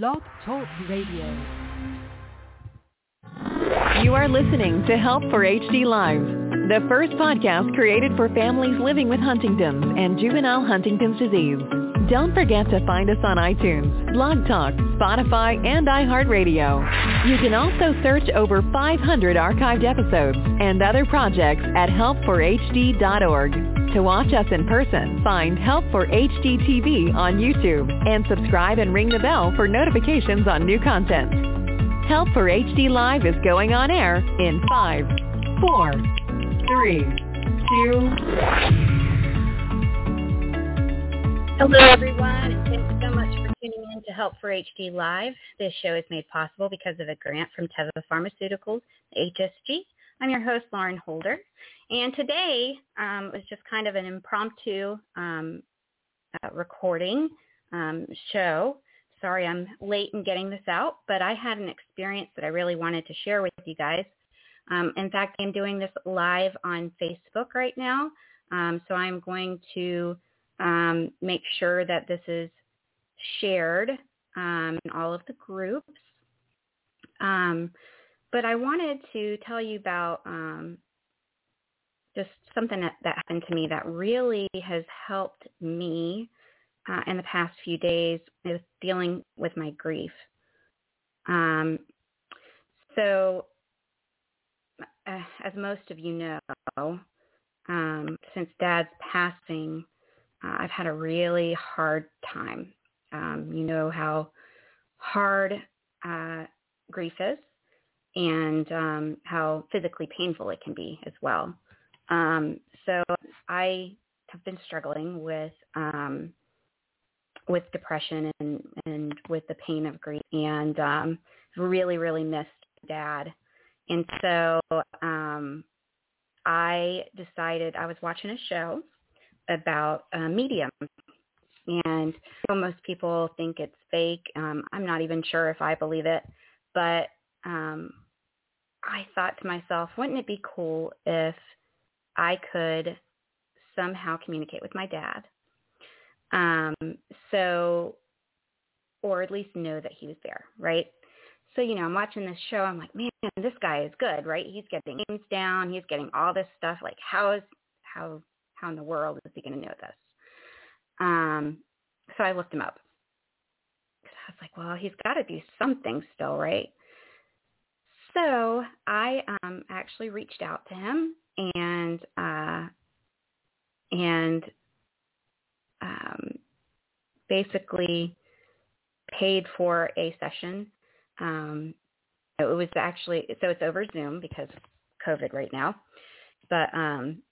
Blog Talk Radio. You are listening to Help for HD Live, the first podcast created for families living with Huntington's and juvenile Huntington's disease. Don't forget to find us on iTunes, Blog Talk, Spotify, and iHeartRadio. You can also search over 500 archived episodes and other projects at help4hd.org. To watch us in person, find Help for HD TV on YouTube and subscribe and ring the bell for notifications on new content. Help for HD Live is going on air in 5, 4, 3, 2, Hello, everyone, thanks so much for tuning in to Help for HD Live. This show is made possible because of a grant from Teva Pharmaceuticals, HSG. I'm your host, Lauren Holder, and today um, was just kind of an impromptu um, uh, recording um, show. Sorry I'm late in getting this out, but I had an experience that I really wanted to share with you guys. Um, in fact, I'm doing this live on Facebook right now, um, so I'm going to um, make sure that this is shared um, in all of the groups. Um, but I wanted to tell you about um, just something that, that happened to me that really has helped me uh, in the past few days with dealing with my grief. Um, so, uh, as most of you know, um, since Dad's passing, uh, I've had a really hard time. Um, you know how hard uh, grief is and um, how physically painful it can be as well. Um, so I have been struggling with um, with depression and and with the pain of grief, and um, really really missed Dad. And so um, I decided I was watching a show about a medium. And most people think it's fake. Um, I'm not even sure if I believe it, but um, I thought to myself, wouldn't it be cool if I could somehow communicate with my dad? Um, so, or at least know that he was there, right? So, you know, I'm watching this show. I'm like, man, this guy is good, right? He's getting names down. He's getting all this stuff. Like, how is how how in the world is he going to know this? Um, so I looked him up. I was like, well, he's got to do something still, right? So I um, actually reached out to him and uh, and um, basically paid for a session. Um, it was actually so it's over Zoom because COVID right now, but um,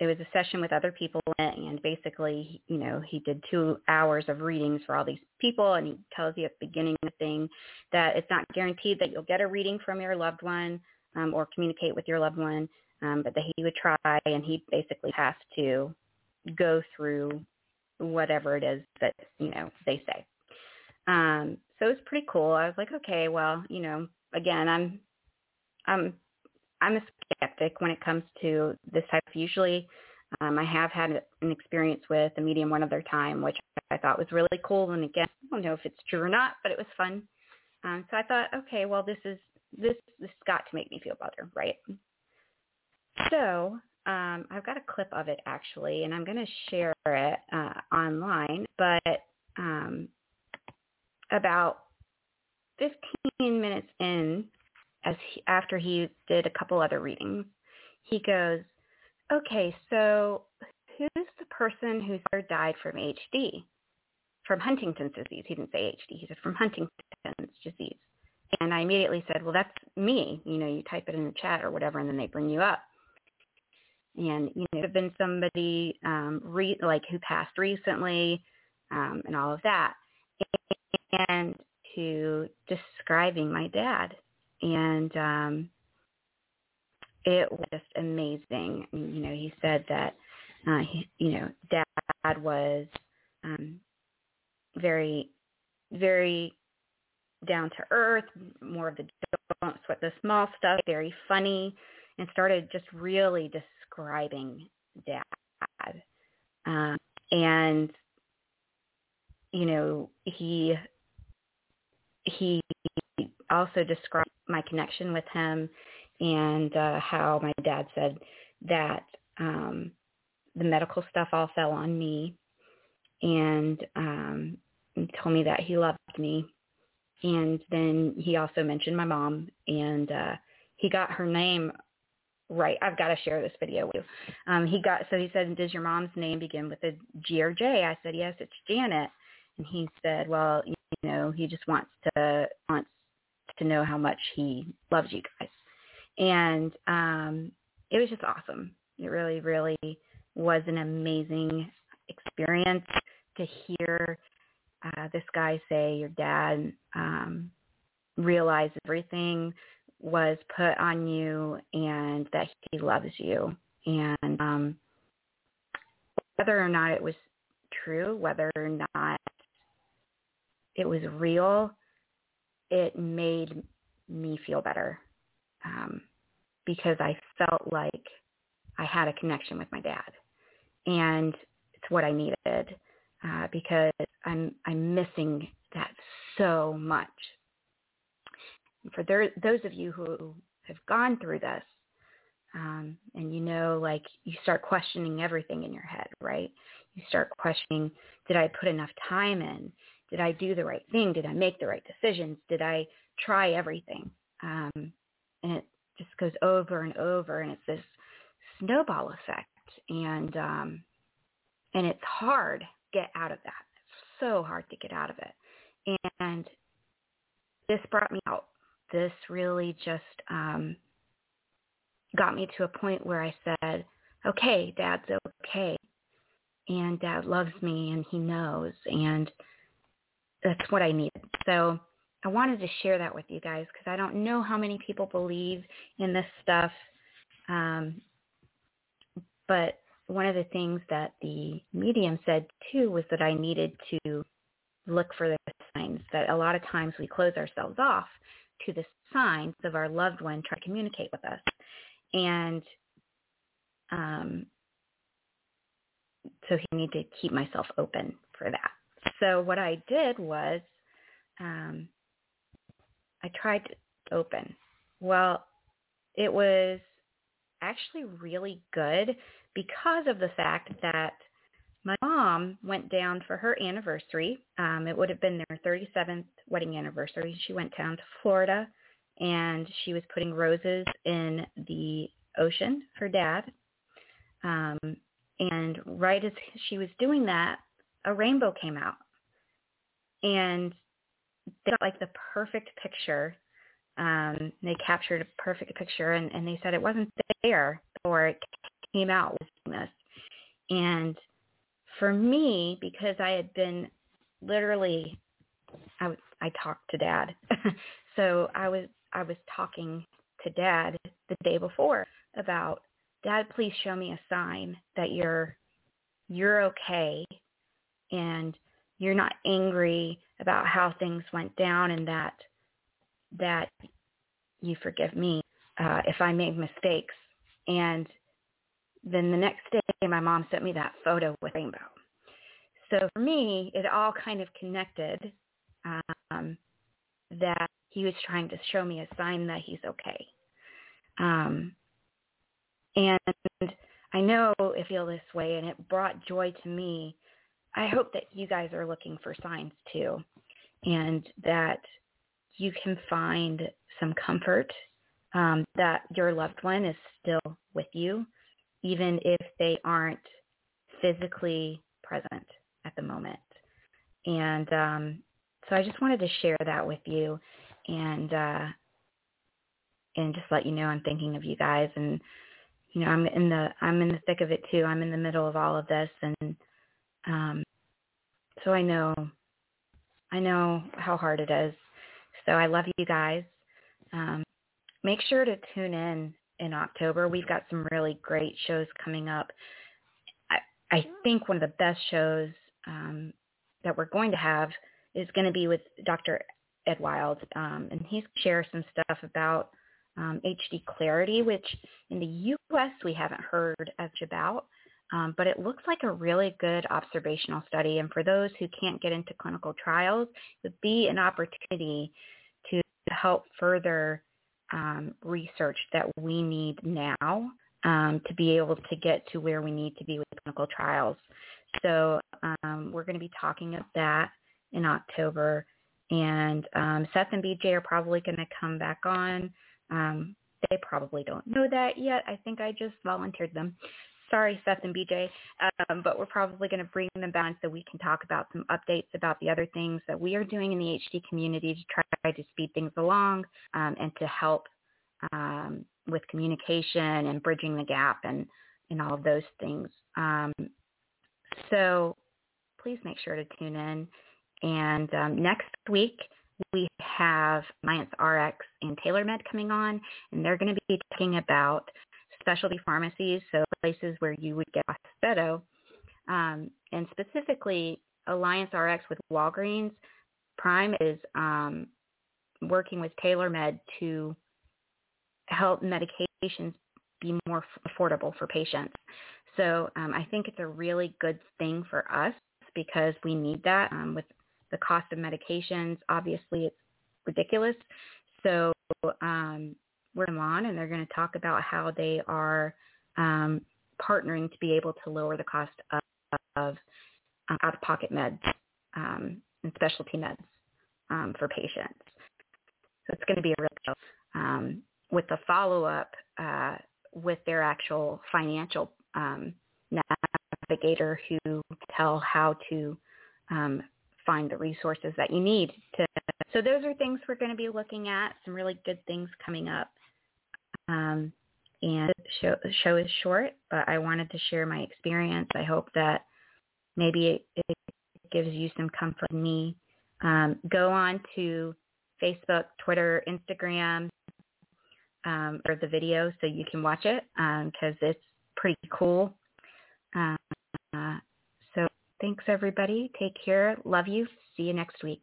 it was a session with other people and basically you know he did two hours of readings for all these people and he tells you at the beginning of the thing that it's not guaranteed that you'll get a reading from your loved one um, or communicate with your loved one um, but that he would try and he basically has to go through whatever it is that you know they say. Um, so it was pretty cool. I was like okay well you know again i'm i'm I'm a skeptic when it comes to this type. Usually, um, I have had an experience with a medium one other time, which I thought was really cool. And again, I don't know if it's true or not, but it was fun. Um, so I thought, okay, well, this is this this got to make me feel better, right? So um, I've got a clip of it actually, and I'm going to share it uh, online. But um, about 15 minutes in as he, after he did a couple other readings, he goes, okay, so who's the person who died from HD, from Huntington's disease? He didn't say HD. He said from Huntington's disease. And I immediately said, well, that's me. You know, you type it in the chat or whatever, and then they bring you up. And you know, have been somebody um, re- like who passed recently, um, and all of that. And to describing my dad and um, it was just amazing. You know, he said that, uh, he, you know, Dad was um, very, very down to earth, more of the don't sweat the small stuff, very funny, and started just really describing Dad. Um, and you know, he he also described my connection with him and uh, how my dad said that um, the medical stuff all fell on me and um, told me that he loved me. And then he also mentioned my mom and uh, he got her name right. I've got to share this video with you. Um, he got, so he said, does your mom's name begin with a G or J? I said, yes, it's Janet. And he said, well, you know, he just wants to, wants to know how much he loves you guys. And um, it was just awesome. It really, really was an amazing experience to hear uh, this guy say your dad um, realized everything was put on you and that he loves you. And um, whether or not it was true, whether or not it was real, it made me feel better um, because I felt like I had a connection with my dad, and it's what I needed uh, because I'm I'm missing that so much. For there, those of you who have gone through this, um, and you know, like you start questioning everything in your head, right? You start questioning, did I put enough time in? Did I do the right thing? Did I make the right decisions? Did I try everything? Um, and it just goes over and over, and it's this snowball effect, and um, and it's hard to get out of that. It's so hard to get out of it, and this brought me out. This really just um, got me to a point where I said, "Okay, Dad's okay, and Dad loves me, and he knows, and." That's what I needed. So I wanted to share that with you guys because I don't know how many people believe in this stuff. Um, but one of the things that the medium said too was that I needed to look for the signs that a lot of times we close ourselves off to the signs of our loved one trying to communicate with us. And um, so I need to keep myself open for that. So what I did was um, I tried to open. Well, it was actually really good because of the fact that my mom went down for her anniversary. Um, it would have been their 37th wedding anniversary. She went down to Florida and she was putting roses in the ocean for dad. Um, and right as she was doing that, a rainbow came out. And they got like the perfect picture. Um, they captured a perfect picture and, and they said it wasn't there or it came out with this. And for me, because I had been literally, I, I talked to dad. so I was, I was talking to dad the day before about, dad, please show me a sign that you're, you're okay and you're not angry about how things went down and that that you forgive me uh, if I made mistakes. And then the next day, my mom sent me that photo with rainbow. So for me, it all kind of connected um, that he was trying to show me a sign that he's okay. Um, and I know it feel this way, and it brought joy to me I hope that you guys are looking for signs too and that you can find some comfort um, that your loved one is still with you, even if they aren't physically present at the moment. And um, so I just wanted to share that with you and uh, and just let you know I'm thinking of you guys and you know I'm in the I'm in the thick of it too. I'm in the middle of all of this and um, so I know, I know how hard it is. So I love you guys. Um, make sure to tune in in October. We've got some really great shows coming up. I, I think one of the best shows um, that we're going to have is going to be with Dr. Ed Wild, um, and he's share some stuff about um, HD clarity, which in the U.S. we haven't heard much about. Um, but it looks like a really good observational study. And for those who can't get into clinical trials, it would be an opportunity to help further um, research that we need now um, to be able to get to where we need to be with clinical trials. So um, we're going to be talking about that in October. And um, Seth and BJ are probably going to come back on. Um, they probably don't know that yet. I think I just volunteered them. Sorry, Seth and BJ, um, but we're probably going to bring them back so we can talk about some updates about the other things that we are doing in the HD community to try to speed things along um, and to help um, with communication and bridging the gap and, and all of those things. Um, so please make sure to tune in. And um, next week, we have Alliance RX and TailorMed coming on, and they're going to be talking about specialty pharmacies, so places where you would get Austedo, um, and specifically Alliance RX with Walgreens. Prime is um, working with TailorMed to help medications be more affordable for patients. So um, I think it's a really good thing for us because we need that um, with the cost of medications. Obviously, it's ridiculous. So um, we're on, and they're going to talk about how they are um, partnering to be able to lower the cost of, of uh, out-of-pocket meds um, and specialty meds um, for patients. So it's going to be a real um, with the follow-up uh, with their actual financial um, navigator who tell how to um, find the resources that you need to. So those are things we're going to be looking at. Some really good things coming up. Um, and the show, show is short, but I wanted to share my experience. I hope that maybe it, it gives you some comfort in me. Um, go on to Facebook, Twitter, Instagram um, for the video so you can watch it because um, it's pretty cool. Uh, uh, so thanks everybody. Take care. Love you. See you next week.